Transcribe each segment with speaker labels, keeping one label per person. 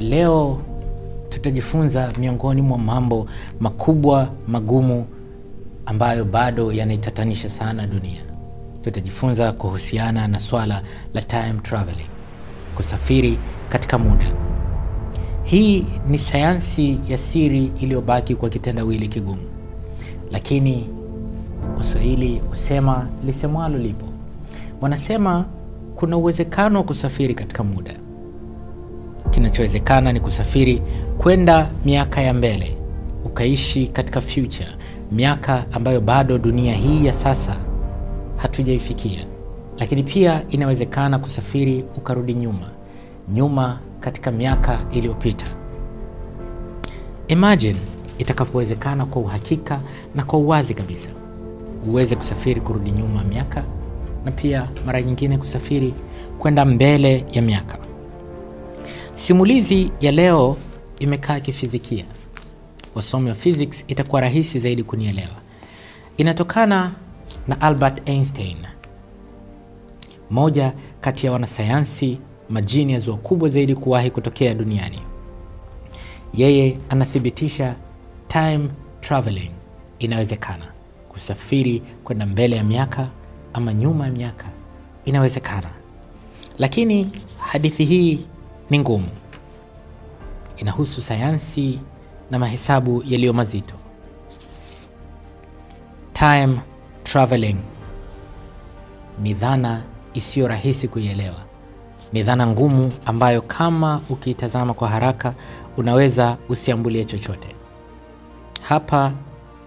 Speaker 1: Leo tutajifunza miongoni mwa mambo makubwa magumu ambayo bado yanaitatanisha sana dunia. Tutajifunza kuhusiana na swala la time traveling, kusafiri katika muda. Hii ni sayansi ya siri iliyobaki kwa kitendawili kigumu, lakini Waswahili husema lisemwalo lipo. Wanasema kuna uwezekano wa kusafiri katika muda. Kinachowezekana ni kusafiri kwenda miaka ya mbele, ukaishi katika future, miaka ambayo bado dunia hii ya sasa hatujaifikia. Lakini pia inawezekana kusafiri ukarudi nyuma, nyuma katika miaka iliyopita. Imagine itakapowezekana kwa uhakika na kwa uwazi kabisa, uweze kusafiri kurudi nyuma miaka na pia mara nyingine kusafiri kwenda mbele ya miaka. Simulizi ya leo imekaa kifizikia. Wasomi wa physics itakuwa rahisi zaidi kunielewa. Inatokana na Albert Einstein, moja kati ya wanasayansi majinias wakubwa zaidi kuwahi kutokea duniani. Yeye anathibitisha time traveling inawezekana, kusafiri kwenda mbele ya miaka ama nyuma ya miaka inawezekana, lakini hadithi hii ni ngumu. Inahusu sayansi na mahesabu yaliyo mazito. Time traveling ni dhana isiyo rahisi kuielewa. Ni dhana ngumu ambayo kama ukiitazama kwa haraka unaweza usiambulie chochote. Hapa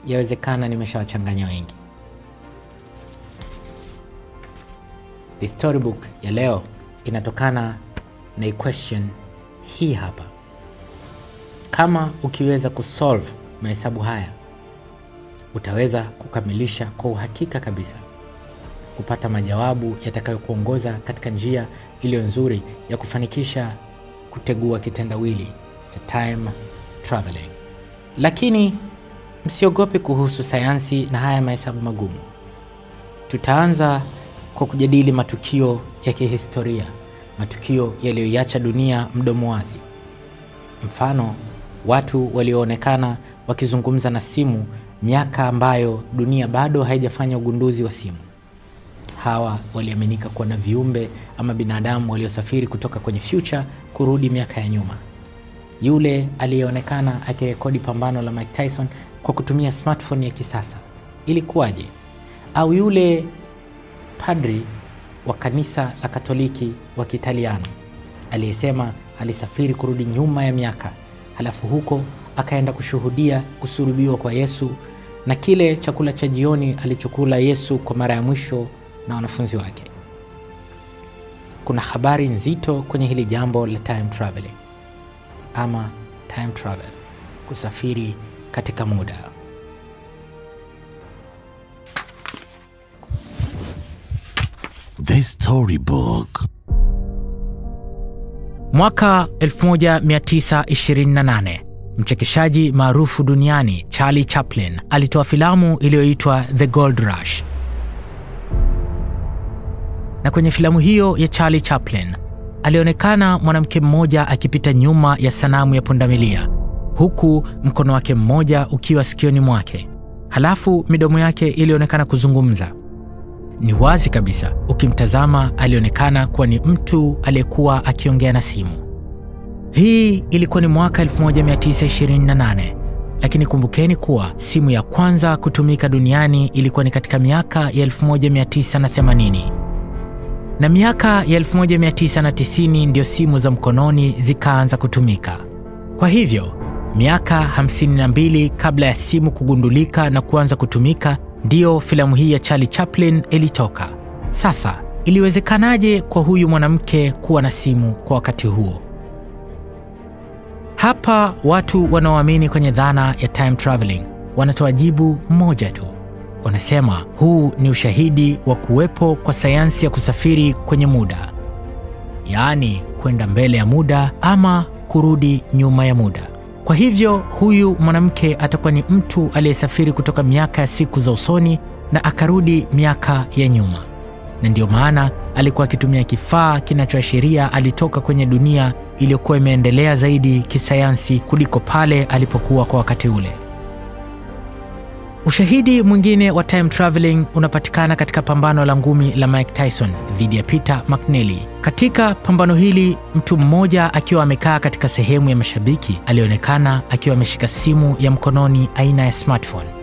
Speaker 1: yawezekana nimeshawachanganya wengi. The storybook ya leo inatokana na equation hii hapa. Kama ukiweza kusolve mahesabu haya, utaweza kukamilisha kwa uhakika kabisa kupata majawabu yatakayokuongoza katika njia iliyo nzuri ya kufanikisha kutegua kitendawili cha time traveling. Lakini msiogope kuhusu sayansi na haya mahesabu magumu. Tutaanza kwa kujadili matukio ya kihistoria, matukio yaliyoiacha dunia mdomo wazi. Mfano, watu walioonekana wakizungumza na simu miaka ambayo dunia bado haijafanya ugunduzi wa simu. Hawa waliaminika kuwa na viumbe ama binadamu waliosafiri kutoka kwenye future kurudi miaka ya nyuma. Yule aliyeonekana akirekodi pambano la Mike Tyson kwa kutumia smartphone ya kisasa ilikuwaje? Au yule padri wa kanisa la Katoliki wa Kiitaliano aliyesema alisafiri kurudi nyuma ya miaka, halafu huko akaenda kushuhudia kusulubiwa kwa Yesu na kile chakula cha jioni alichokula Yesu kwa mara ya mwisho na wanafunzi wake. Kuna habari nzito kwenye hili jambo la time traveling ama time travel, kusafiri katika muda.
Speaker 2: Storybook.
Speaker 1: Mwaka 1928 mchekeshaji maarufu duniani Charlie Chaplin alitoa filamu iliyoitwa The Gold Rush, na kwenye filamu hiyo ya Charlie Chaplin alionekana mwanamke mmoja akipita nyuma ya sanamu ya pundamilia, huku mkono wake mmoja ukiwa sikioni mwake, halafu midomo yake ilionekana kuzungumza. Ni wazi kabisa, ukimtazama alionekana kuwa ni mtu aliyekuwa akiongea na simu. Hii ilikuwa ni mwaka 1928, lakini kumbukeni kuwa simu ya kwanza kutumika duniani ilikuwa ni katika miaka ya 1980 na miaka ya 1990 ndio simu za mkononi zikaanza kutumika. Kwa hivyo miaka 52 kabla ya simu kugundulika na kuanza kutumika ndiyo filamu hii ya Charlie Chaplin ilitoka. Sasa iliwezekanaje kwa huyu mwanamke kuwa na simu kwa wakati huo? Hapa watu wanaoamini kwenye dhana ya time traveling wanatoa jibu moja tu. Wanasema huu ni ushahidi wa kuwepo kwa sayansi ya kusafiri kwenye muda, yaani kwenda mbele ya muda ama kurudi nyuma ya muda. Kwa hivyo huyu mwanamke atakuwa ni mtu aliyesafiri kutoka miaka ya siku za usoni na akarudi miaka ya nyuma, na ndiyo maana alikuwa akitumia kifaa kinachoashiria alitoka kwenye dunia iliyokuwa imeendelea zaidi kisayansi kuliko pale alipokuwa kwa wakati ule. Ushahidi mwingine wa time traveling unapatikana katika pambano la ngumi la Mike Tyson dhidi ya Peter McNeely. Katika pambano hili, mtu mmoja akiwa amekaa katika sehemu ya mashabiki alionekana akiwa ameshika simu ya mkononi aina ya smartphone.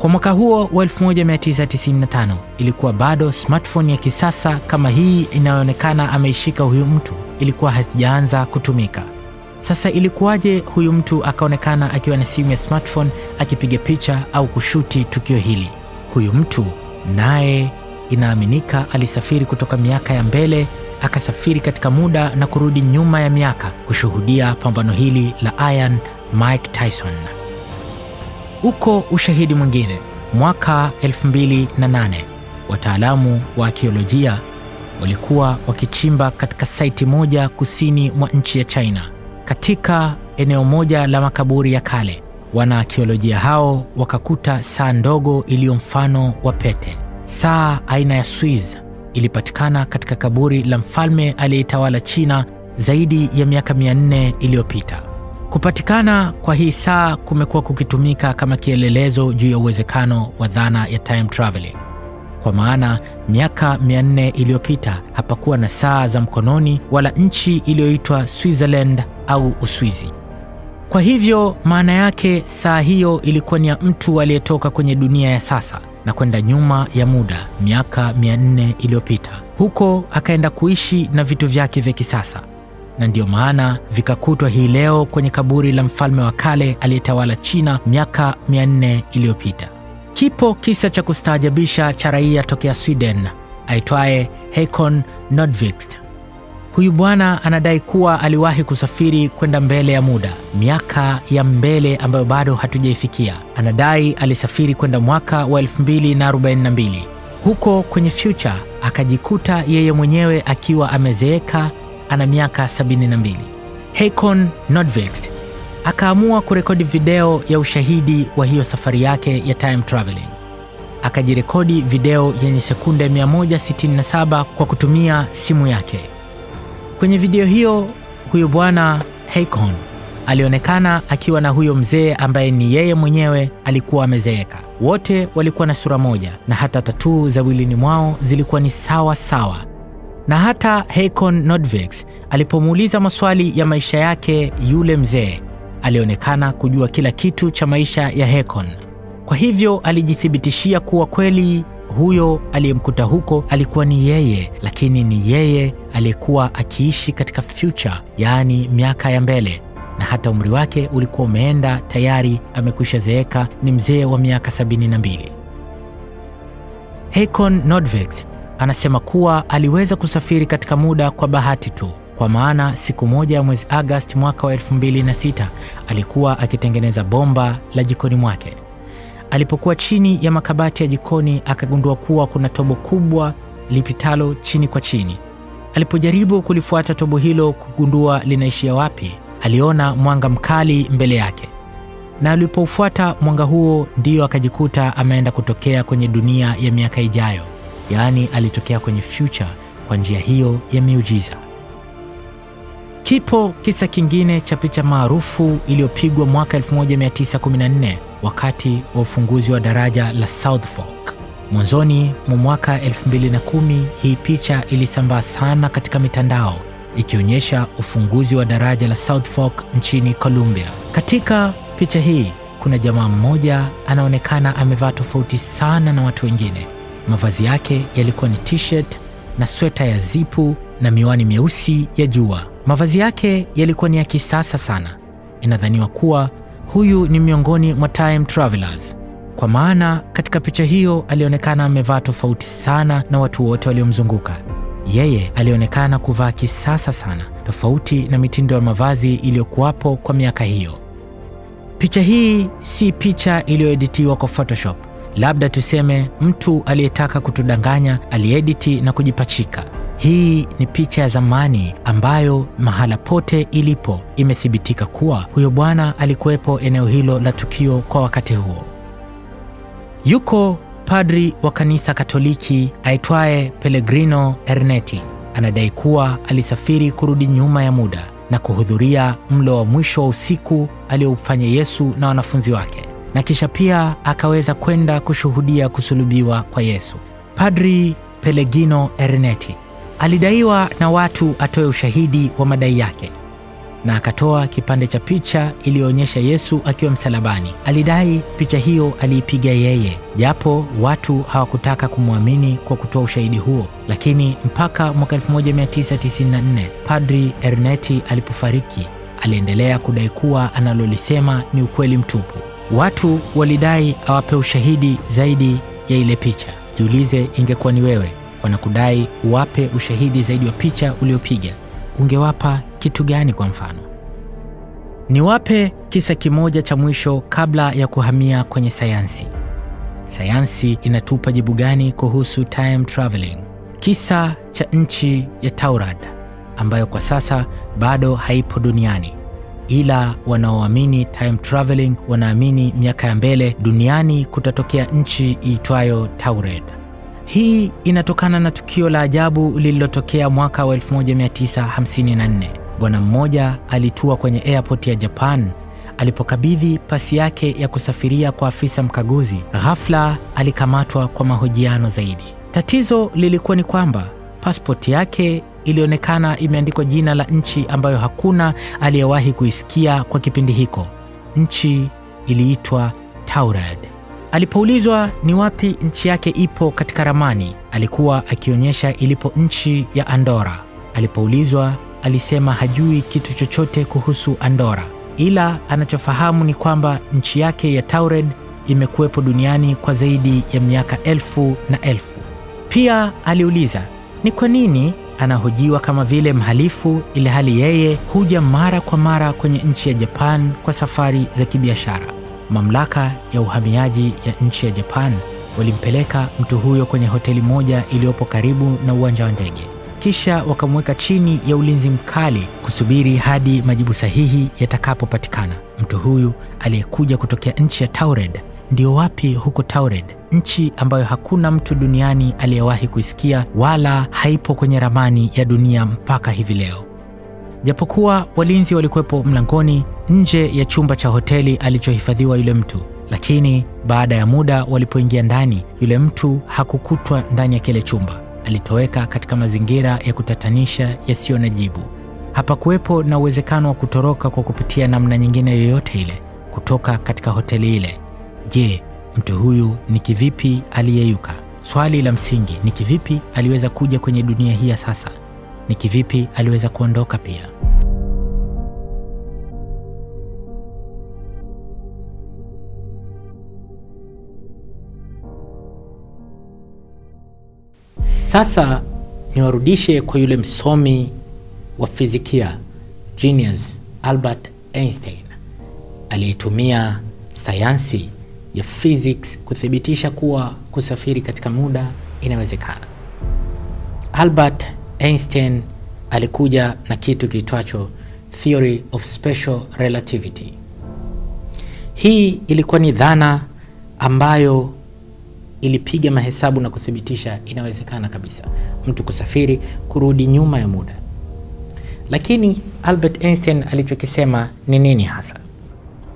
Speaker 1: Kwa mwaka huo wa 1995 ilikuwa bado smartphone ya kisasa kama hii inayoonekana ameishika huyu mtu ilikuwa hazijaanza kutumika. Sasa ilikuwaje huyu mtu akaonekana akiwa na simu ya smartphone akipiga picha au kushuti tukio hili? Huyu mtu naye inaaminika alisafiri kutoka miaka ya mbele, akasafiri katika muda na kurudi nyuma ya miaka kushuhudia pambano hili la Iron Mike Tyson. Uko ushahidi mwingine. Mwaka 2008 wataalamu wa akiolojia walikuwa wakichimba katika saiti moja kusini mwa nchi ya China katika eneo moja la makaburi ya kale. Wanaakiolojia hao wakakuta saa ndogo iliyo mfano wa pete. Saa aina ya Swiss ilipatikana katika kaburi la mfalme aliyetawala China zaidi ya miaka 400 iliyopita. Kupatikana kwa hii saa kumekuwa kukitumika kama kielelezo juu ya uwezekano wa dhana ya time traveling, kwa maana miaka 400 iliyopita hapakuwa na saa za mkononi wala nchi iliyoitwa Switzerland au Uswizi. Kwa hivyo maana yake saa hiyo ilikuwa ni ya mtu aliyetoka kwenye dunia ya sasa na kwenda nyuma ya muda miaka 400 iliyopita, huko akaenda kuishi na vitu vyake vya kisasa na ndiyo maana vikakutwa hii leo kwenye kaburi la mfalme wa kale aliyetawala China miaka 400 iliyopita. Kipo kisa cha kustaajabisha cha raia tokea Sweden aitwaye Hakon Nordqvist. Huyu bwana anadai kuwa aliwahi kusafiri kwenda mbele ya muda, miaka ya mbele ambayo bado hatujaifikia. Anadai alisafiri kwenda mwaka wa 2042 huko kwenye future, akajikuta yeye mwenyewe akiwa amezeeka ana miaka 72. Hakon Nordqvist akaamua kurekodi video ya ushahidi wa hiyo safari yake ya time traveling. Akajirekodi video yenye sekunde 167 kwa kutumia simu yake. Kwenye video hiyo, huyo bwana Hakon alionekana akiwa na huyo mzee ambaye ni yeye mwenyewe alikuwa amezeeka. Wote walikuwa na sura moja na hata tatuu za wilini mwao zilikuwa ni sawa sawa na hata Hakon Nordqvist alipomuuliza maswali ya maisha yake, yule mzee alionekana kujua kila kitu cha maisha ya Hakon. Kwa hivyo alijithibitishia kuwa kweli huyo aliyemkuta huko alikuwa ni yeye, lakini ni yeye aliyekuwa akiishi katika future, yaani miaka ya mbele, na hata umri wake ulikuwa umeenda tayari, amekwisha zeeka, ni mzee wa miaka 72. Hakon Nordqvist anasema kuwa aliweza kusafiri katika muda kwa bahati tu, kwa maana siku moja ya mwezi Agosti mwaka wa 2006 alikuwa akitengeneza bomba la jikoni mwake. Alipokuwa chini ya makabati ya jikoni, akagundua kuwa kuna tobo kubwa lipitalo chini kwa chini. Alipojaribu kulifuata tobo hilo kugundua linaishia wapi, aliona mwanga mkali mbele yake, na alipoufuata mwanga huo, ndiyo akajikuta ameenda kutokea kwenye dunia ya miaka ijayo. Yaani alitokea kwenye future kwa njia hiyo ya miujiza. Kipo kisa kingine cha picha maarufu iliyopigwa mwaka 1914 wakati wa ufunguzi wa daraja la South Fork. Mwanzoni mwa mwaka 2010 hii picha ilisambaa sana katika mitandao ikionyesha ufunguzi wa daraja la South Fork nchini Colombia. Katika picha hii kuna jamaa mmoja anaonekana amevaa tofauti sana na watu wengine. Mavazi yake yalikuwa ni t-shirt na sweta ya zipu na miwani meusi ya jua. Mavazi yake yalikuwa ni ya kisasa sana. Inadhaniwa kuwa huyu ni miongoni mwa time travelers, kwa maana katika picha hiyo alionekana amevaa tofauti sana na watu wote waliomzunguka. Yeye alionekana kuvaa kisasa sana, tofauti na mitindo ya mavazi iliyokuwapo kwa miaka hiyo. Picha hii si picha iliyoeditiwa kwa Photoshop. Labda tuseme mtu aliyetaka kutudanganya aliediti na kujipachika. Hii ni picha ya zamani ambayo mahala pote ilipo imethibitika kuwa huyo bwana alikuwepo eneo hilo la tukio kwa wakati huo. Yuko padri wa kanisa Katoliki aitwaye Pellegrino Ernetti anadai kuwa alisafiri kurudi nyuma ya muda na kuhudhuria mlo wa mwisho wa usiku aliyoufanya Yesu na wanafunzi wake, na kisha pia akaweza kwenda kushuhudia kusulubiwa kwa Yesu. Padri Pellegrino Ernetti alidaiwa na watu atoe ushahidi wa madai yake na akatoa kipande cha picha iliyoonyesha Yesu akiwa msalabani. Alidai picha hiyo aliipiga yeye, japo watu hawakutaka kumwamini kwa kutoa ushahidi huo. Lakini mpaka mwaka 1994 Padri Ernetti alipofariki, aliendelea kudai kuwa analolisema ni ukweli mtupu. Watu walidai awape ushahidi zaidi ya ile picha. Jiulize, ingekuwa ni wewe, wanakudai uwape ushahidi zaidi wa picha uliopiga ungewapa kitu gani? Kwa mfano, niwape kisa kimoja cha mwisho kabla ya kuhamia kwenye sayansi. Sayansi inatupa jibu gani kuhusu time traveling? Kisa cha nchi ya Taurad ambayo kwa sasa bado haipo duniani, ila wanaoamini time traveling wanaamini miaka ya mbele duniani kutatokea nchi iitwayo Taured. Hii inatokana na tukio la ajabu lililotokea mwaka wa 1954. Bwana mmoja alitua kwenye airport ya Japan. Alipokabidhi pasi yake ya kusafiria kwa afisa mkaguzi, ghafla alikamatwa kwa mahojiano zaidi. Tatizo lilikuwa ni kwamba pasipoti yake ilionekana imeandikwa jina la nchi ambayo hakuna aliyewahi kuisikia kwa kipindi hiko. Nchi iliitwa Taurad. Alipoulizwa ni wapi nchi yake ipo katika ramani, alikuwa akionyesha ilipo nchi ya Andora. Alipoulizwa alisema hajui kitu chochote kuhusu Andora, ila anachofahamu ni kwamba nchi yake ya Taured imekuwepo duniani kwa zaidi ya miaka elfu na elfu. Pia aliuliza ni kwa nini anahojiwa kama vile mhalifu, ili hali yeye huja mara kwa mara kwenye nchi ya Japan kwa safari za kibiashara. Mamlaka ya uhamiaji ya nchi ya Japan walimpeleka mtu huyo kwenye hoteli moja iliyopo karibu na uwanja wa ndege, kisha wakamweka chini ya ulinzi mkali kusubiri hadi majibu sahihi yatakapopatikana. Mtu huyu aliyekuja kutokea nchi ya Taured ndio wapi huko Taured, nchi ambayo hakuna mtu duniani aliyewahi kuisikia wala haipo kwenye ramani ya dunia mpaka hivi leo. Japokuwa walinzi walikuwepo mlangoni nje ya chumba cha hoteli alichohifadhiwa yule mtu, lakini baada ya muda walipoingia ndani, yule mtu hakukutwa ndani ya kile chumba. Alitoweka katika mazingira ya kutatanisha yasiyo na jibu. Hapakuwepo na uwezekano wa kutoroka kwa kupitia namna nyingine yoyote ile kutoka katika hoteli ile. Je, mtu huyu ni kivipi aliyeyuka? Swali la msingi ni kivipi aliweza kuja kwenye dunia hii ya sasa? Ni kivipi aliweza kuondoka pia? Sasa niwarudishe kwa yule msomi wa fizikia genius Albert Einstein aliyetumia sayansi ya physics kuthibitisha kuwa kusafiri katika muda inawezekana. Albert Einstein alikuja na kitu kiitwacho theory of special relativity. Hii ilikuwa ni dhana ambayo ilipiga mahesabu na kuthibitisha inawezekana kabisa mtu kusafiri kurudi nyuma ya muda. Lakini Albert Einstein alichokisema ni nini hasa?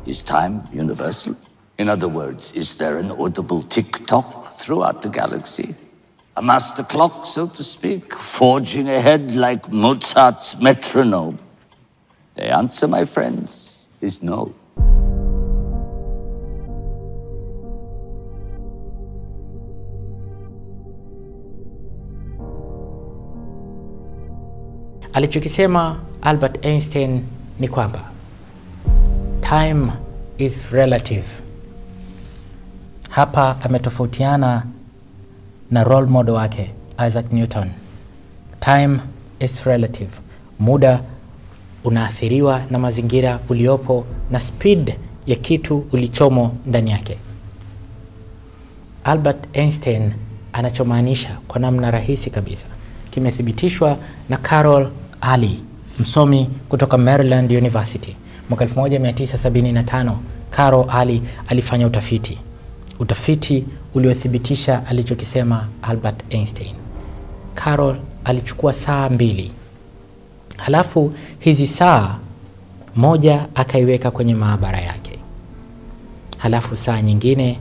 Speaker 3: Is time universal? In other words, is there an audible tick tock throughout the galaxy? A master clock, so to speak, forging ahead like Mozart's metronome? The answer, my friends, is no.
Speaker 1: Alichokisema Albert Einstein ni kwamba time is relative. Hapa ametofautiana na role model wake Isaac Newton. Time is relative, muda unaathiriwa na mazingira uliopo na speed ya kitu ulichomo ndani yake. Albert Einstein anachomaanisha kwa namna rahisi kabisa kimethibitishwa na Carol Ali, msomi kutoka Maryland University. Mwaka 1975 Carol Ali alifanya utafiti, utafiti uliothibitisha alichokisema Albert Einstein. Carol alichukua saa mbili halafu hizi saa moja akaiweka kwenye maabara yake, halafu saa nyingine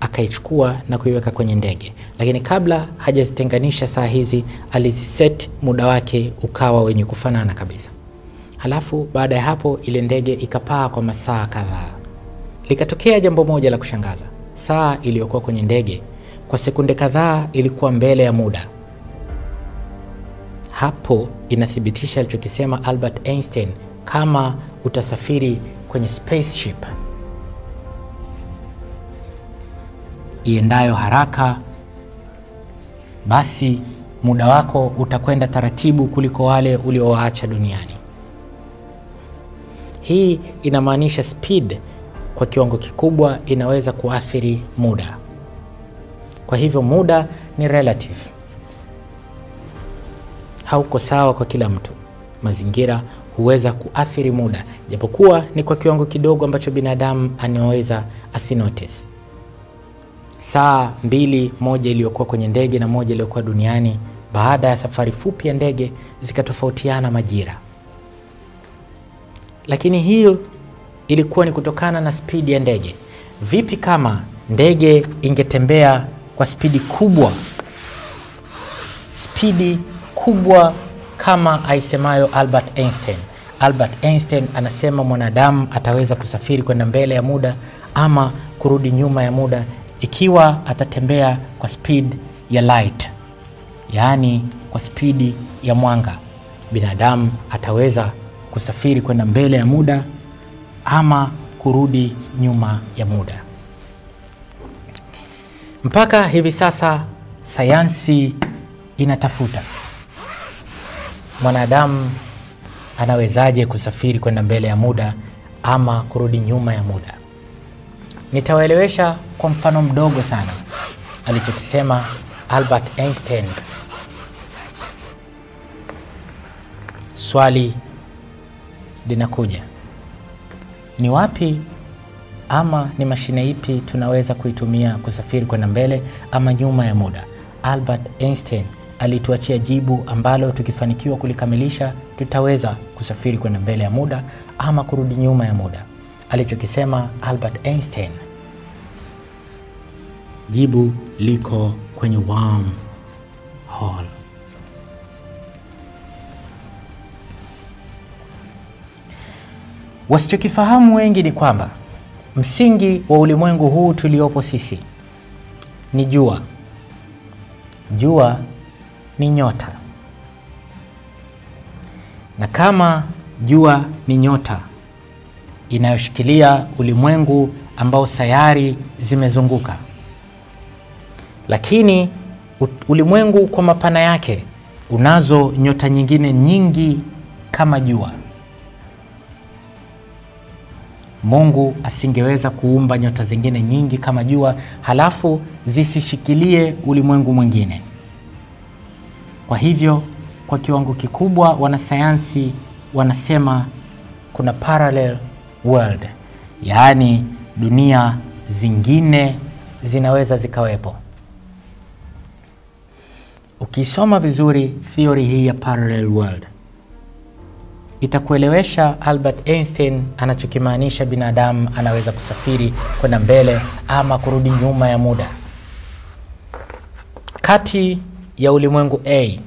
Speaker 1: akaichukua na kuiweka kwenye ndege, lakini kabla hajazitenganisha saa hizi aliziset muda wake ukawa wenye kufanana kabisa. Halafu baada ya hapo ile ndege ikapaa kwa masaa kadhaa. Likatokea jambo moja la kushangaza, saa iliyokuwa kwenye ndege kwa sekunde kadhaa ilikuwa mbele ya muda. Hapo inathibitisha alichokisema Albert Einstein, kama utasafiri kwenye spaceship iendayo haraka, basi muda wako utakwenda taratibu kuliko wale uliowaacha duniani. Hii inamaanisha speed kwa kiwango kikubwa inaweza kuathiri muda. Kwa hivyo muda ni relative, hauko sawa kwa kila mtu. Mazingira huweza kuathiri muda, japokuwa ni kwa kiwango kidogo ambacho binadamu anaweza asinotice. Saa mbili, moja iliyokuwa kwenye ndege na moja iliyokuwa duniani, baada ya safari fupi ya ndege zikatofautiana majira, lakini hiyo ilikuwa ni kutokana na spidi ya ndege. Vipi kama ndege ingetembea kwa spidi kubwa, spidi kubwa kama aisemayo Albert Einstein? Albert Einstein anasema mwanadamu ataweza kusafiri kwenda mbele ya muda ama kurudi nyuma ya muda ikiwa atatembea kwa speed ya light, yaani kwa spidi ya mwanga. Binadamu ataweza kusafiri kwenda mbele ya muda ama kurudi nyuma ya muda. Mpaka hivi sasa sayansi inatafuta mwanadamu anawezaje kusafiri kwenda mbele ya muda ama kurudi nyuma ya muda. Nitawaelewesha kwa mfano mdogo sana alichokisema Albert Einstein. Swali linakuja, ni wapi ama ni mashine ipi tunaweza kuitumia kusafiri kwenda mbele ama nyuma ya muda? Albert Einstein alituachia jibu ambalo tukifanikiwa kulikamilisha tutaweza kusafiri kwenda mbele ya muda ama kurudi nyuma ya muda. Alichokisema Albert Einstein, jibu liko kwenye wormhole. Wasichokifahamu wengi ni kwamba msingi wa ulimwengu huu tuliopo sisi ni jua. Jua ni nyota, na kama jua ni nyota inayoshikilia ulimwengu ambao sayari zimezunguka, lakini ulimwengu kwa mapana yake unazo nyota nyingine nyingi kama jua. Mungu asingeweza kuumba nyota zingine nyingi kama jua halafu zisishikilie ulimwengu mwingine. Kwa hivyo, kwa kiwango kikubwa wanasayansi wanasema kuna parallel world, yaani dunia zingine zinaweza zikawepo. Ukisoma vizuri theory hii ya parallel world itakuelewesha Albert Einstein anachokimaanisha binadamu anaweza kusafiri kwenda mbele ama kurudi nyuma ya muda. Kati ya ulimwengu A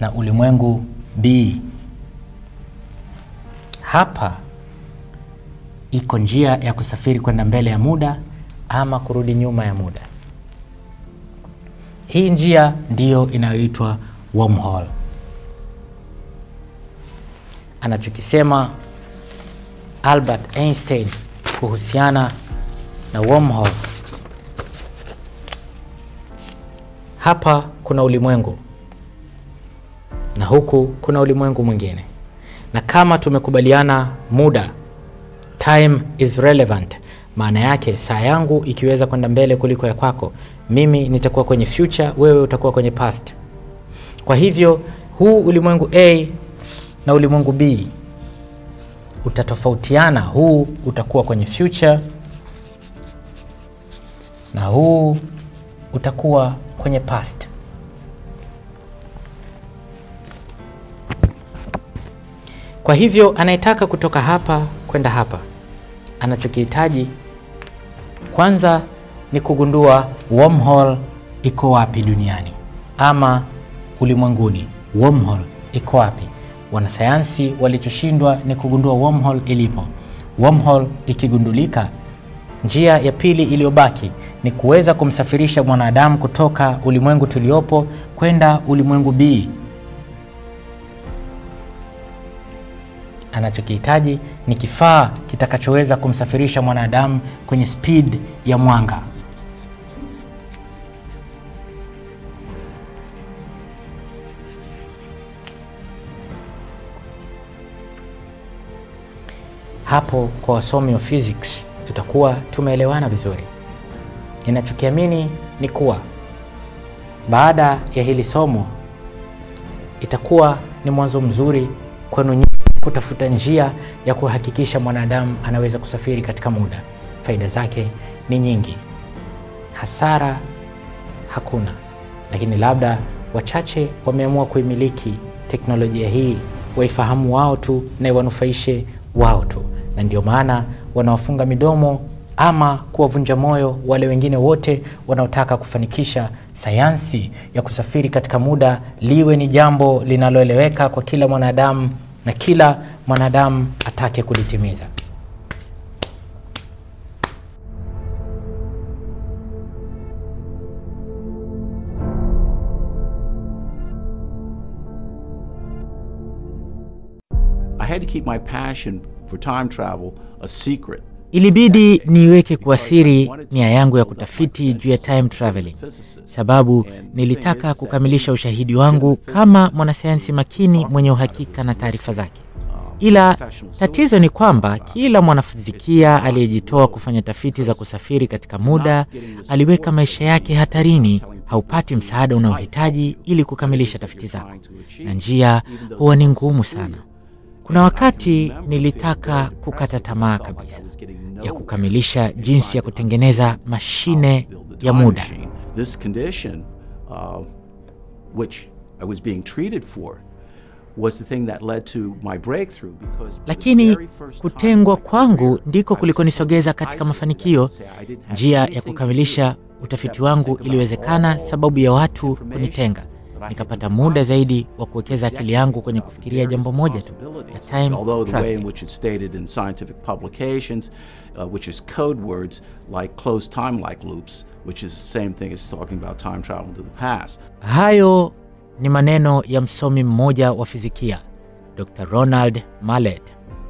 Speaker 1: na ulimwengu B, hapa iko njia ya kusafiri kwenda mbele ya muda ama kurudi nyuma ya muda. Hii njia ndiyo inayoitwa wormhole. Anachokisema Albert Einstein kuhusiana na wormhole, hapa kuna ulimwengu na huku kuna ulimwengu mwingine, na kama tumekubaliana muda, time is relevant, maana yake saa yangu ikiweza kwenda mbele kuliko ya kwako, mimi nitakuwa kwenye future, wewe utakuwa kwenye past. Kwa hivyo huu ulimwengu A na ulimwengu B utatofautiana. Huu utakuwa kwenye future na huu utakuwa kwenye past. Kwa hivyo anayetaka kutoka hapa kwenda hapa, anachokihitaji kwanza ni kugundua wormhole iko wapi duniani ama ulimwenguni. Wormhole iko wapi? Wanasayansi walichoshindwa ni kugundua wormhole ilipo. Wormhole ikigundulika, njia ya pili iliyobaki ni kuweza kumsafirisha mwanadamu kutoka ulimwengu tuliopo kwenda ulimwengu B. Anachokihitaji ni kifaa kitakachoweza kumsafirisha mwanadamu kwenye speed ya mwanga. Hapo kwa wasomi wa physics tutakuwa tumeelewana vizuri. Ninachokiamini ni kuwa baada ya hili somo itakuwa ni mwanzo mzuri kwenu kutafuta njia ya kuhakikisha mwanadamu anaweza kusafiri katika muda. Faida zake ni nyingi, hasara hakuna, lakini labda wachache wameamua kuimiliki teknolojia hii, waifahamu wao tu na iwanufaishe wao tu, na ndio maana wanawafunga midomo ama kuwavunja moyo wale wengine wote wanaotaka kufanikisha sayansi ya kusafiri katika muda liwe ni jambo linaloeleweka kwa kila mwanadamu na kila mwanadamu atake kulitimiza.
Speaker 4: I had to keep my passion for time travel a secret.
Speaker 1: Ilibidi niiweke kwa siri nia yangu ya kutafiti juu ya time traveling, sababu nilitaka kukamilisha ushahidi wangu kama mwanasayansi makini mwenye uhakika na taarifa zake. Ila tatizo ni kwamba kila mwanafizikia aliyejitoa kufanya tafiti za kusafiri katika muda aliweka maisha yake hatarini. Haupati msaada unaohitaji ili kukamilisha tafiti zako, na njia huwa ni ngumu sana. Kuna wakati nilitaka kukata tamaa kabisa ya kukamilisha jinsi ya kutengeneza mashine ya muda.
Speaker 4: This condition, uh, which I was being treated for, was the thing that led to my breakthrough because for the
Speaker 1: Lakini kutengwa kwangu ndiko kulikonisogeza katika mafanikio. Njia ya kukamilisha utafiti wangu iliwezekana sababu ya watu kunitenga. Nikapata muda zaidi wa kuwekeza akili yangu kwenye kufikiria jambo moja tu la time
Speaker 4: the way in which it's stated in scientific publications, uh, which is code words like closed time-like loops, which is the same thing as talking about time travel to the past.
Speaker 1: Hayo ni maneno ya msomi mmoja wa fizikia Dr. Ronald Mallet,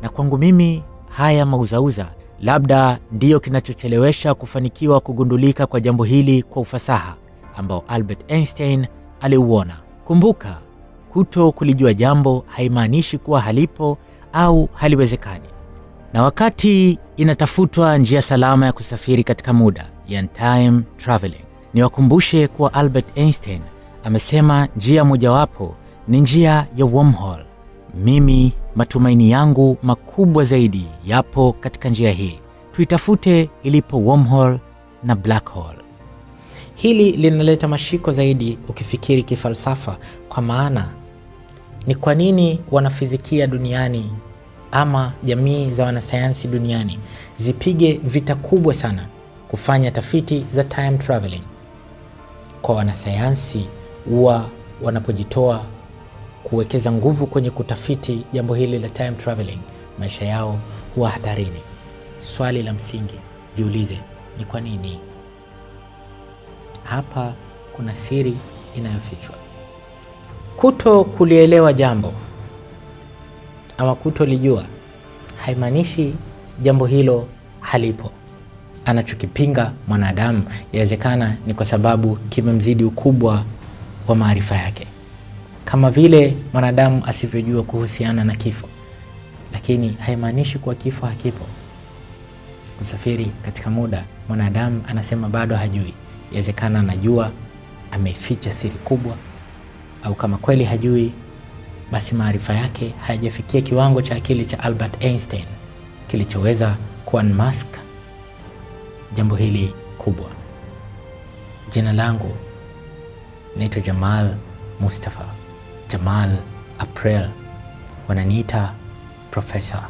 Speaker 1: na kwangu mimi haya mauzauza labda ndiyo kinachochelewesha kufanikiwa kugundulika kwa jambo hili kwa ufasaha ambao Albert Einstein aliuona. Kumbuka, kuto kulijua jambo haimaanishi kuwa halipo au haliwezekani. Na wakati inatafutwa njia salama ya kusafiri katika muda, yani time traveling, niwakumbushe kuwa Albert Einstein amesema njia mojawapo ni njia ya wormhole. Mimi matumaini yangu makubwa zaidi yapo katika njia hii. Tuitafute ilipo wormhole na black hole. Hili linaleta mashiko zaidi ukifikiri kifalsafa, kwa maana ni kwa nini wanafizikia duniani ama jamii za wanasayansi duniani zipige vita kubwa sana kufanya tafiti za time traveling. Kwa wanasayansi huwa wanapojitoa kuwekeza nguvu kwenye kutafiti jambo hili la time traveling, maisha yao huwa hatarini. Swali la msingi jiulize, ni kwa nini? Hapa kuna siri inayofichwa. Kuto kulielewa jambo ama kutolijua haimaanishi jambo hilo halipo. Anachokipinga mwanadamu yawezekana ni kwa sababu kimemzidi ukubwa wa maarifa yake, kama vile mwanadamu asivyojua kuhusiana na kifo, lakini haimaanishi kuwa kifo hakipo. Kusafiri katika muda, mwanadamu anasema bado hajui. Yawezekana anajua, ameficha siri kubwa, au kama kweli hajui, basi maarifa yake hayajafikia kiwango cha akili cha Albert Einstein kilichoweza kuunmask jambo hili kubwa. Jina langu naitwa Jamal Mustafa, Jamal April, wananiita Profesa.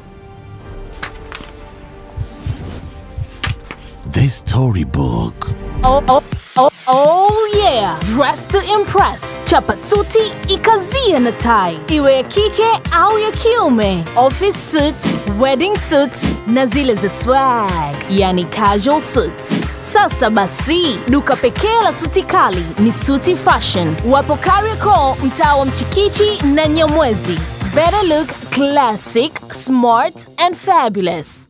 Speaker 2: This Storybook.
Speaker 5: Oh, oh, oh, oh yeah! Dress to impress. Chapa suti ikazie na tai, iwe ya kike au ya kiume. Office suits, wedding suits na zile za swag, yani casual suits. Sasa basi, duka pekee la suti kali ni Suti Fashion. Wapo Kariakoo, mtaa wa Mchikichi na Nyamwezi. Better look classic, smart and fabulous.